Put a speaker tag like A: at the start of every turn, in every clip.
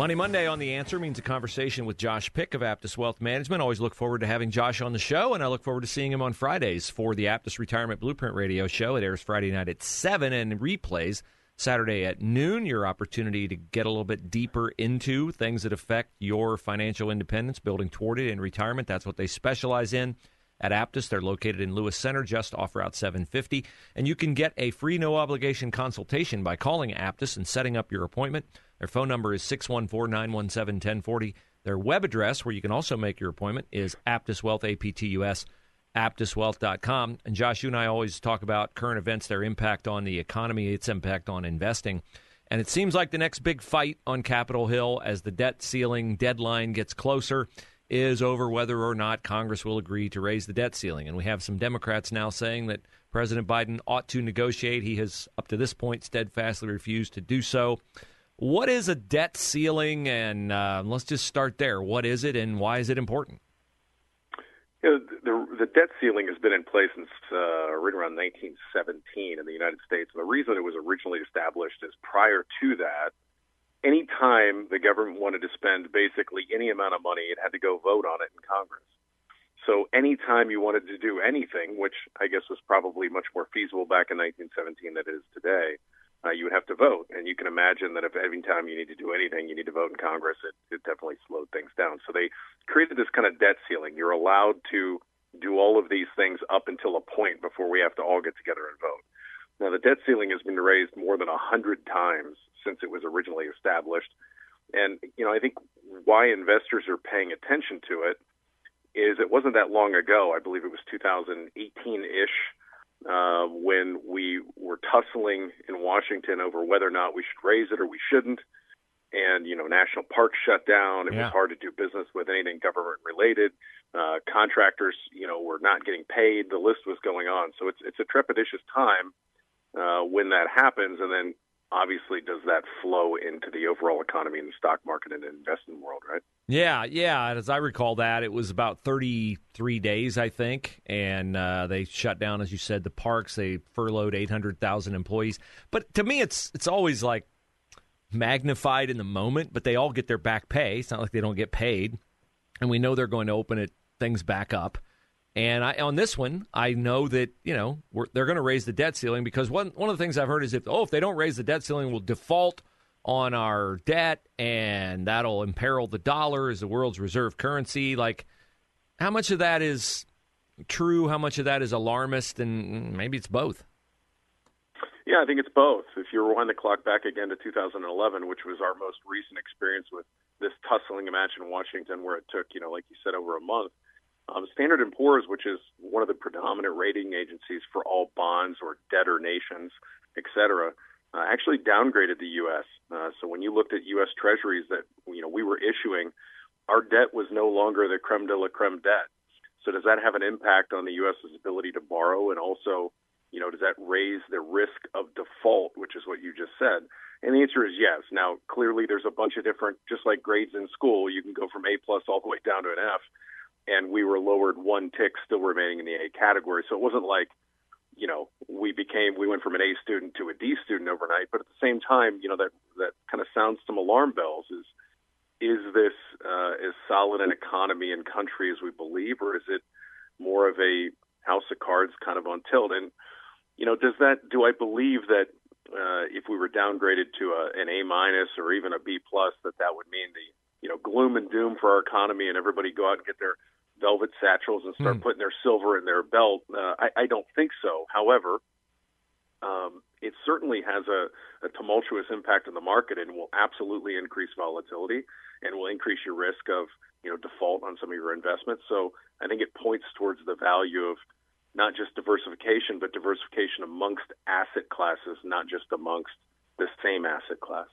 A: Money Monday on The Answer means a conversation with Josh Pick of Aptus Wealth Management. Always look forward to having Josh on the show, and I look forward to seeing him on Fridays for the Aptus Retirement Blueprint Radio Show. It airs Friday night at 7 and replays Saturday at noon. Your opportunity to get a little bit deeper into things that affect your financial independence, building toward it in retirement. That's what they specialize in at Aptus. They're located in Lewis Center, just off Route 750. And you can get a free, no obligation consultation by calling Aptus and setting up your appointment. Their phone number is 614 917 1040. Their web address, where you can also make your appointment, is Aptus Wealth, A P T U S, aptuswealth.com. And Josh, you and I always talk about current events, their impact on the economy, its impact on investing. And it seems like the next big fight on Capitol Hill as the debt ceiling deadline gets closer is over whether or not Congress will agree to raise the debt ceiling. And we have some Democrats now saying that President Biden ought to negotiate. He has, up to this point, steadfastly refused to do so. What is a debt ceiling? And uh, let's just start there. What is it, and why is it important?
B: You know, the, the debt ceiling has been in place since uh, right around 1917 in the United States. And the reason it was originally established is prior to that, any time the government wanted to spend basically any amount of money, it had to go vote on it in Congress. So anytime you wanted to do anything, which I guess was probably much more feasible back in 1917 than it is today, uh, you would have to vote. And you can imagine that if every time you need to do anything, you need to vote in Congress, it, it definitely slowed things down. So they created this kind of debt ceiling. You're allowed to do all of these things up until a point before we have to all get together and vote. Now, the debt ceiling has been raised more than a hundred times since it was originally established. And, you know, I think why investors are paying attention to it is it wasn't that long ago. I believe it was 2018 ish uh, when we were tussling in Washington over whether or not we should raise it or we shouldn't. And, you know, national parks shut down. It yeah. was hard to do business with anything government related. Uh, contractors, you know, were not getting paid. The list was going on. So it's, it's a trepidatious time uh, when that happens. And then obviously does that flow into the overall economy and the stock market and investment world, right?
A: Yeah, yeah. As I recall that, it was about 33 days, I think, and uh, they shut down, as you said, the parks. They furloughed 800,000 employees. But to me, it's it's always like magnified in the moment, but they all get their back pay. It's not like they don't get paid, and we know they're going to open it things back up. And I, on this one, I know that you know they're going to raise the debt ceiling because one one of the things I've heard is if oh if they don't raise the debt ceiling, we'll default on our debt, and that'll imperil the dollar as the world's reserve currency. Like, how much of that is true? How much of that is alarmist? And maybe it's both.
B: Yeah, I think it's both. If you rewind the clock back again to 2011, which was our most recent experience with this tussling match in Washington, where it took, you know, like you said, over a month um, Standard & Poor's, which is one of the predominant rating agencies for all bonds or debtor nations, et cetera, uh, actually downgraded the U.S. Uh, so when you looked at U.S. Treasuries that you know we were issuing, our debt was no longer the creme de la creme debt. So does that have an impact on the U.S.'s ability to borrow, and also, you know, does that raise the risk of default, which is what you just said? And the answer is yes. Now, clearly, there's a bunch of different, just like grades in school, you can go from A plus all the way down to an F and we were lowered one tick, still remaining in the A category. So it wasn't like, you know, we became we went from an A student to a D student overnight. But at the same time, you know, that that kind of sounds some alarm bells. Is is this uh, as solid an economy and country as we believe, or is it more of a house of cards kind of on tilt? And you know, does that do I believe that uh, if we were downgraded to a, an A minus or even a B plus, that that would mean the you know gloom and doom for our economy and everybody go out and get their velvet satchels and start mm. putting their silver in their belt. Uh, I, I don't think so. However, um, it certainly has a, a tumultuous impact on the market and will absolutely increase volatility and will increase your risk of you know default on some of your investments. So I think it points towards the value of not just diversification, but diversification amongst asset classes, not just amongst the same asset class.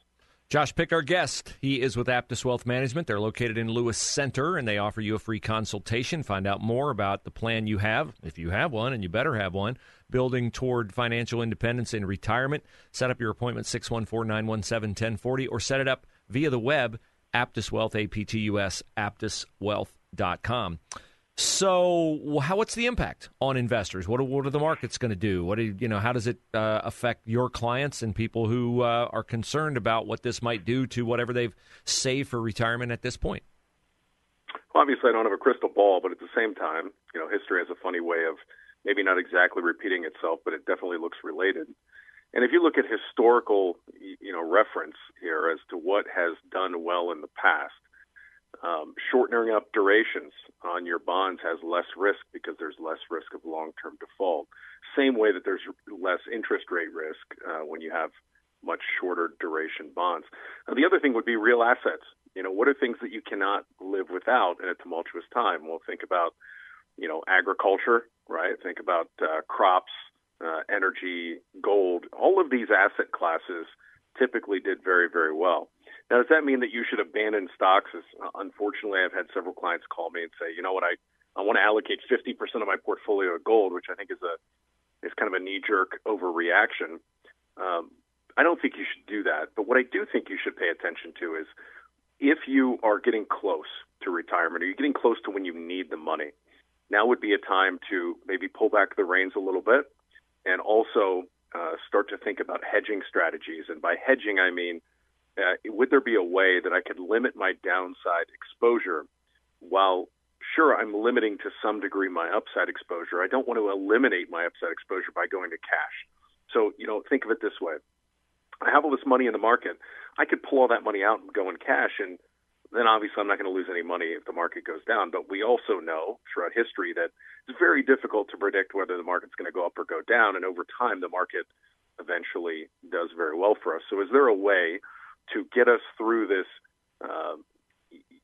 A: Josh Pick, our guest. He is with Aptus Wealth Management. They're located in Lewis Center, and they offer you a free consultation. Find out more about the plan you have, if you have one, and you better have one, building toward financial independence in retirement. Set up your appointment 614 917 1040 or set it up via the web, Aptus Wealth, A P T U S, aptuswealth.com. So, how what's the impact on investors? What are, what are the markets going to do? What do, you know? How does it uh, affect your clients and people who uh, are concerned about what this might do to whatever they've saved for retirement at this point?
B: Well, obviously, I don't have a crystal ball, but at the same time, you know, history has a funny way of maybe not exactly repeating itself, but it definitely looks related. And if you look at historical, you know, reference here as to what has done well in the past, um, shortening up durations on your bonds has less risk because there's less risk of long-term default. Same way that there's less interest rate risk uh, when you have much shorter duration bonds. Now, the other thing would be real assets. You know, what are things that you cannot live without in a tumultuous time? Well, think about, you know, agriculture, right? Think about uh, crops, uh, energy, gold. All of these asset classes typically did very, very well. Now, does that mean that you should abandon stocks? As, uh, unfortunately, I've had several clients call me and say, you know what, I, I want to allocate 50% of my portfolio to gold, which I think is a is kind of a knee jerk overreaction. Um, I don't think you should do that. But what I do think you should pay attention to is if you are getting close to retirement or you're getting close to when you need the money, now would be a time to maybe pull back the reins a little bit and also uh, start to think about hedging strategies. And by hedging, I mean uh, would there be a way that I could limit my downside exposure while sure I'm limiting to some degree my upside exposure? I don't want to eliminate my upside exposure by going to cash. So, you know, think of it this way. I have all this money in the market. I could pull all that money out and go in cash and then obviously I'm not going to lose any money if the market goes down. But we also know throughout history that it's very difficult to predict whether the market's going to go up or go down. And over time, the market eventually does very well for us. So is there a way to get us through this, uh,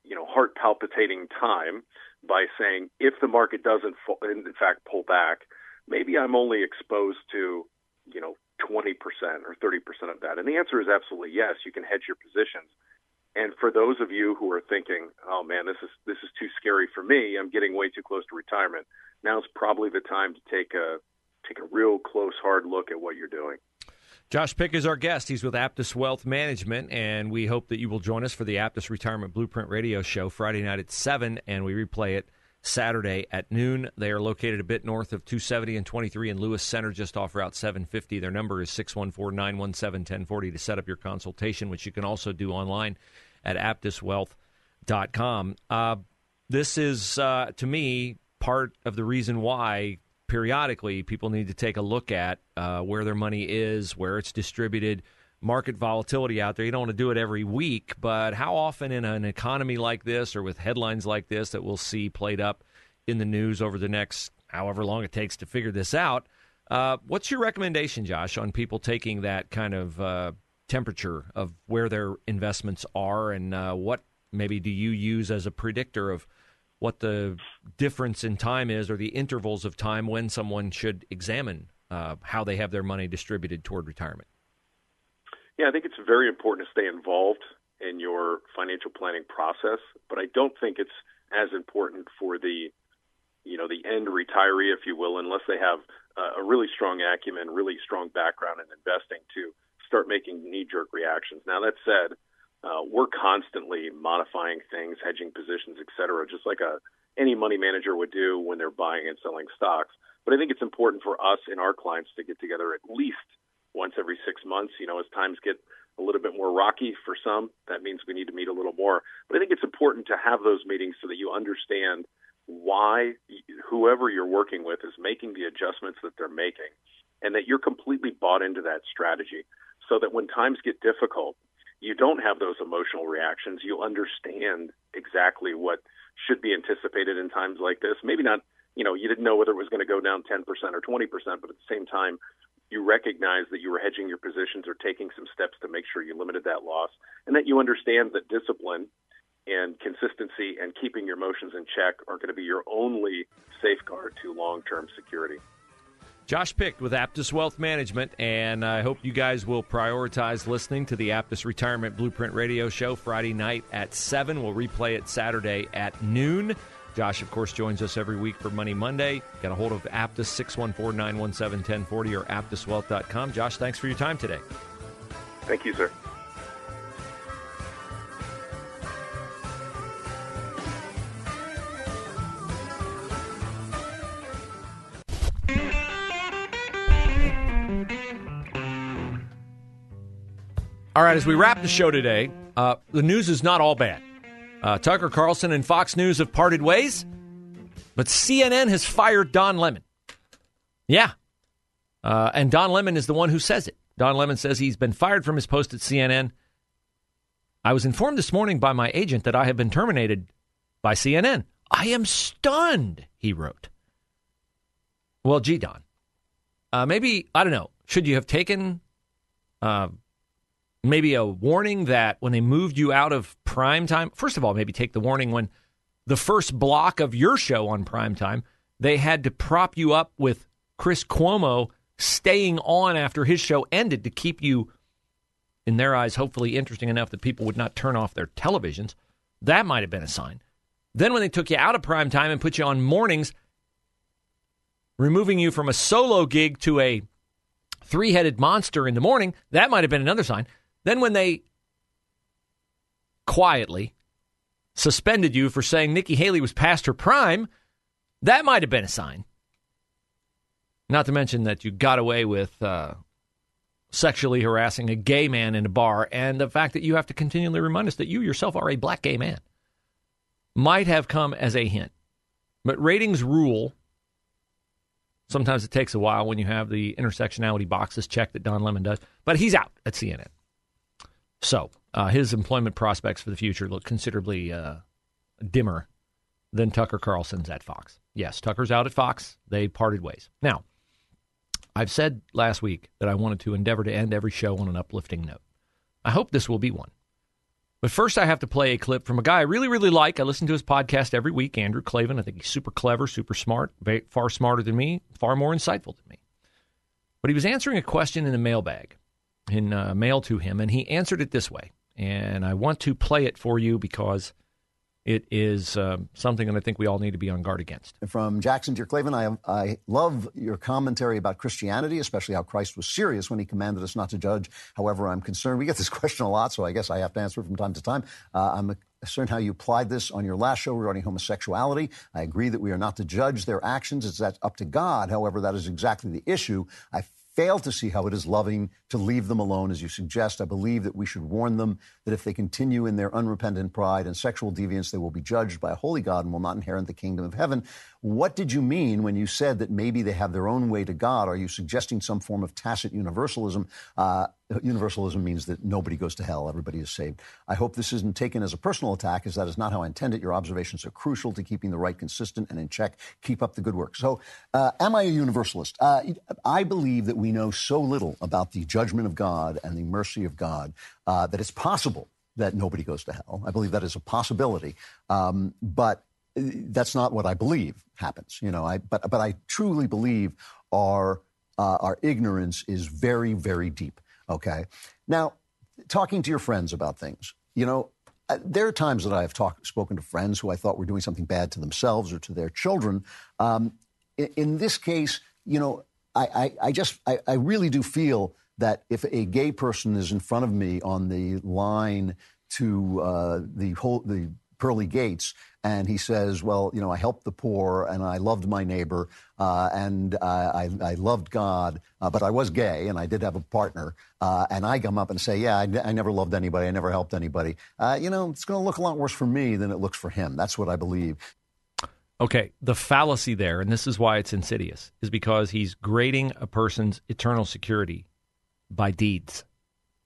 B: you know, heart palpitating time by saying if the market doesn't, in fact, pull back, maybe I'm only exposed to, you know, 20% or 30% of that. And the answer is absolutely yes. You can hedge your positions. And for those of you who are thinking, "Oh man, this is this is too scary for me. I'm getting way too close to retirement." Now's probably the time to take a take a real close hard look at what you're doing.
A: Josh Pick is our guest. He's with Aptus Wealth Management, and we hope that you will join us for the Aptus Retirement Blueprint Radio Show Friday night at 7, and we replay it Saturday at noon. They are located a bit north of 270 and 23 in Lewis Center, just off Route 750. Their number is 614 917 1040 to set up your consultation, which you can also do online at aptuswealth.com. Uh, this is, uh, to me, part of the reason why periodically people need to take a look at uh, where their money is, where it's distributed, market volatility out there. You don't want to do it every week, but how often in an economy like this or with headlines like this that we'll see played up in the news over the next however long it takes to figure this out? Uh, what's your recommendation, Josh, on people taking that kind of uh, temperature of where their investments are and uh, what maybe do you use as a predictor of what the difference in time is or the intervals of time when someone should examine uh, how they have their money distributed toward retirement?
B: Yeah, I think it's very important to stay involved in your financial planning process, but I don't think it's as important for the you know the end retiree, if you will, unless they have uh, a really strong acumen, really strong background in investing to start making knee-jerk reactions. Now that said, uh, we're constantly modifying things, hedging positions, et cetera, just like a any money manager would do when they're buying and selling stocks. But I think it's important for us and our clients to get together at least once every six months. You know, as times get a little bit more rocky for some, that means we need to meet a little more. But I think it's important to have those meetings so that you understand why whoever you're working with is making the adjustments that they're making and that you're completely bought into that strategy so that when times get difficult you don't have those emotional reactions. You understand exactly what should be anticipated in times like this. Maybe not, you know, you didn't know whether it was going to go down 10% or 20%, but at the same time, you recognize that you were hedging your positions or taking some steps to make sure you limited that loss, and that you understand that discipline and consistency and keeping your emotions in check are going to be your only safeguard to long term security.
A: Josh Pick with Aptus Wealth Management, and I hope you guys will prioritize listening to the Aptus Retirement Blueprint Radio Show Friday night at 7. We'll replay it Saturday at noon. Josh, of course, joins us every week for Money Monday. Get a hold of Aptus 614 917 1040 or aptuswealth.com. Josh, thanks for your time today.
B: Thank you, sir.
A: All right, as we wrap the show today, uh, the news is not all bad. Uh, Tucker Carlson and Fox News have parted ways, but CNN has fired Don Lemon. Yeah. Uh, and Don Lemon is the one who says it. Don Lemon says he's been fired from his post at CNN. I was informed this morning by my agent that I have been terminated by CNN. I am stunned, he wrote. Well, gee, Don. Uh, maybe, I don't know, should you have taken uh, maybe a warning that when they moved you out of prime time, first of all, maybe take the warning when the first block of your show on prime time, they had to prop you up with Chris Cuomo staying on after his show ended to keep you, in their eyes, hopefully interesting enough that people would not turn off their televisions. That might have been a sign. Then when they took you out of prime time and put you on mornings, removing you from a solo gig to a three headed monster in the morning, that might have been another sign. Then, when they quietly suspended you for saying Nikki Haley was past her prime, that might have been a sign. Not to mention that you got away with uh, sexually harassing a gay man in a bar, and the fact that you have to continually remind us that you yourself are a black gay man might have come as a hint. But ratings rule. Sometimes it takes a while when you have the intersectionality boxes checked that Don Lemon does, but he's out at CNN. So uh, his employment prospects for the future look considerably uh, dimmer than Tucker Carlson's at Fox. Yes, Tucker's out at Fox. They parted ways. Now, I've said last week that I wanted to endeavor to end every show on an uplifting note. I hope this will be one. But first, I have to play a clip from a guy I really, really like. I listen to his podcast every week, Andrew Klavan. I think he's super clever, super smart, far smarter than me, far more insightful than me. But he was answering a question in the mailbag in uh, mail to him, and he answered it this way. And I want to play it for you because it is uh, something that I think we all need to be on guard against.
C: From Jackson Dear Klavan, I, I love your commentary about Christianity, especially how Christ was serious when he commanded us not to judge. However, I'm concerned. We get this question a lot, so I guess I have to answer it from time to time. Uh, I'm concerned how you applied this on your last show regarding homosexuality. I agree that we are not to judge their actions. It's that up to God. However, that is exactly the issue. I fail to see how it is loving to leave them alone, as you suggest. I believe that we should warn them that if they continue in their unrepentant pride and sexual deviance, they will be judged by a holy God and will not inherit the kingdom of heaven. What did you mean when you said that maybe they have their own way to God? Are you suggesting some form of tacit universalism? Uh, universalism means that nobody goes to hell, everybody is saved. I hope this isn't taken as a personal attack, as that is not how I intend it. Your observations are crucial to keeping the right consistent and in check. Keep up the good work. So, uh, am I a universalist? Uh, I believe that we know so little about the judgment of God and the mercy of God uh, that it's possible that nobody goes to hell. I believe that is a possibility. Um, but that's not what I believe happens. You know, I but but I truly believe our uh, our ignorance is very very deep. Okay, now talking to your friends about things, you know. Uh, there are times that I have talked, spoken to friends who I thought were doing something bad to themselves or to their children. Um, in, in, this case, you know, I, I, I just, I, I really do feel that if a gay person is in front of me on the line to uh, the whole the pearly gates and he says, "Well, you know, I helped the poor, and I loved my neighbor, uh, and I, I, loved God, uh, but I was gay, and I did have a partner." Uh, and I come up and say, "Yeah, I, I, never loved anybody. I never helped anybody." Uh, you know, it's going to look a lot worse for me than it looks for him. That's what I believe.
A: Okay, the fallacy there, and this is why it's insidious, is because he's grading a person's eternal security by deeds.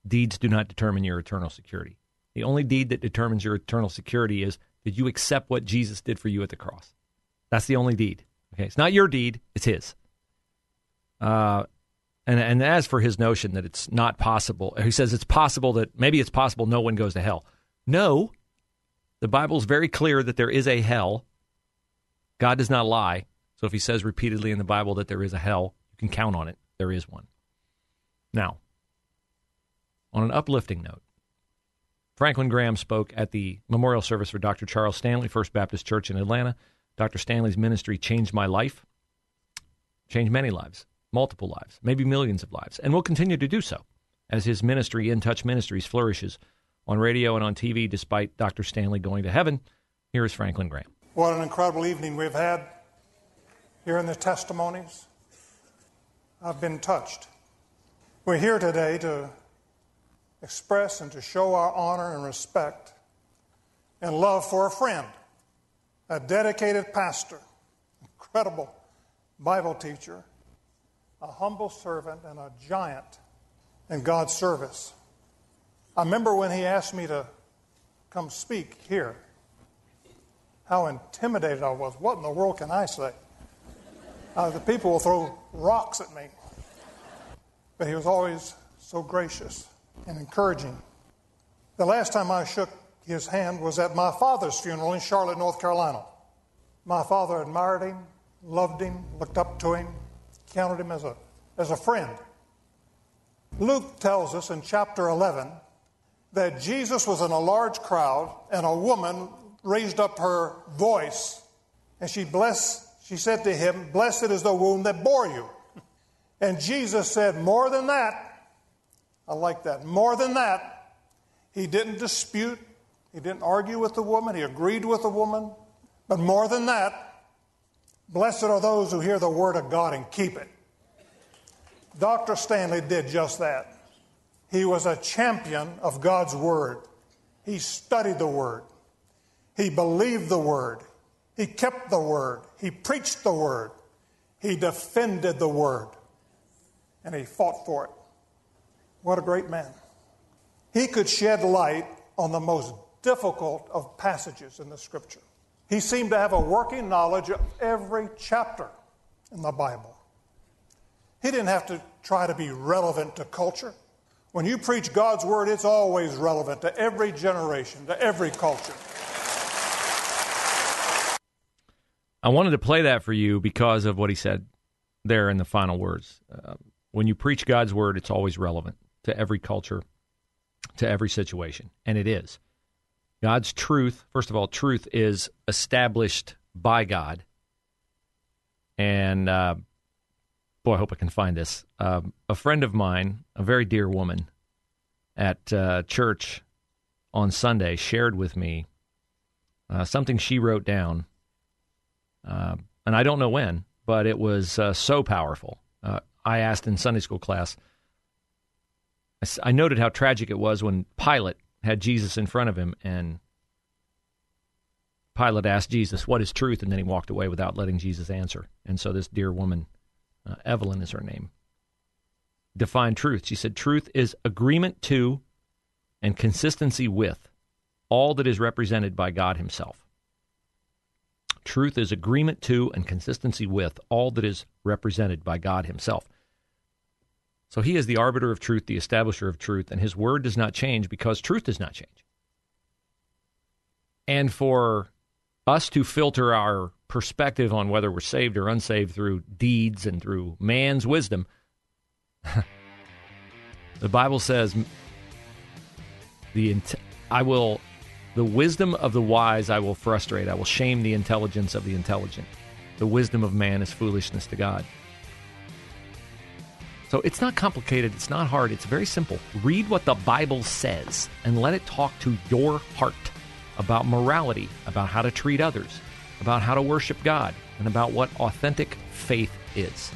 A: Deeds do not determine your eternal security. The only deed that determines your eternal security is did you accept what Jesus did for you at the cross? That's the only deed. Okay, it's not your deed; it's His. Uh, and and as for his notion that it's not possible, he says it's possible that maybe it's possible no one goes to hell. No, The Bible is very clear that there is a hell. God does not lie. So if he says repeatedly in the Bible that there is a hell, you can count on it. There is one. Now, on an uplifting note, Franklin Graham spoke at the memorial service for Dr. Charles Stanley, First Baptist Church in Atlanta. Dr. Stanley's ministry changed my life, changed many lives, multiple lives, maybe millions of lives, and will continue to do so as his ministry, In Touch Ministries, flourishes on radio and on TV despite Dr. Stanley going to heaven. Here is Franklin Graham.
D: What an incredible evening we've had here in the testimonies. I've been touched. We're here today to express and to show our honor and respect and love for a friend, a dedicated pastor, incredible Bible teacher, a humble servant, and a giant in God's service. I remember when he asked me to come speak here, how intimidated I was. What in the world can I say? Uh, the people will throw rocks at me. But he was always so gracious and encouraging. The last time I shook his hand was at my father's funeral in Charlotte, North Carolina. My father admired him, loved him, looked up to him, counted him as a, as a friend. Luke tells us in chapter 11 that Jesus was in a large crowd and a woman raised up her voice and she blessed she said to him blessed is the womb that bore you and jesus said more than that i like that more than that he didn't dispute he didn't argue with the woman he agreed with the woman but more than that blessed are those who hear the word of god and keep it dr stanley did just that he was a champion of God's Word. He studied the Word. He believed the Word. He kept the Word. He preached the Word. He defended the Word. And he fought for it. What a great man. He could shed light on the most difficult of passages in the Scripture. He seemed to have a working knowledge of every chapter in the Bible. He didn't have to try to be relevant to culture. When you preach God's word, it's always relevant to every generation, to every culture.
A: I wanted to play that for you because of what he said there in the final words. Uh, when you preach God's word, it's always relevant to every culture, to every situation. And it is. God's truth, first of all, truth is established by God. And uh, boy, I hope I can find this. Um, a friend of mine, a very dear woman at uh, church on Sunday, shared with me uh, something she wrote down. Uh, and I don't know when, but it was uh, so powerful. Uh, I asked in Sunday school class, I, noted how tragic it was when Pilate had Jesus in front of him and Pilate asked Jesus, What is truth? And then he walked away without letting Jesus answer. And so this dear woman uh, Evelyn is her name, defined truth. She said, Truth is agreement to and consistency with all that is represented by God Himself. Truth is agreement to and consistency with all that is represented by God Himself. So He is the arbiter of truth, the establisher of truth, and His word does not change because truth does not change. And for us to filter our perspective on whether we're saved or unsaved through deeds and through man's wisdom. the Bible says, "The I will, the wisdom of the wise I will frustrate. I will shame the intelligence of the intelligent. The wisdom of man is foolishness to God." So it's not complicated, it's not hard, it's very simple. Read what the Bible says and let it talk to your heart about morality, about how to treat others, about how to worship God, and about what authentic faith is.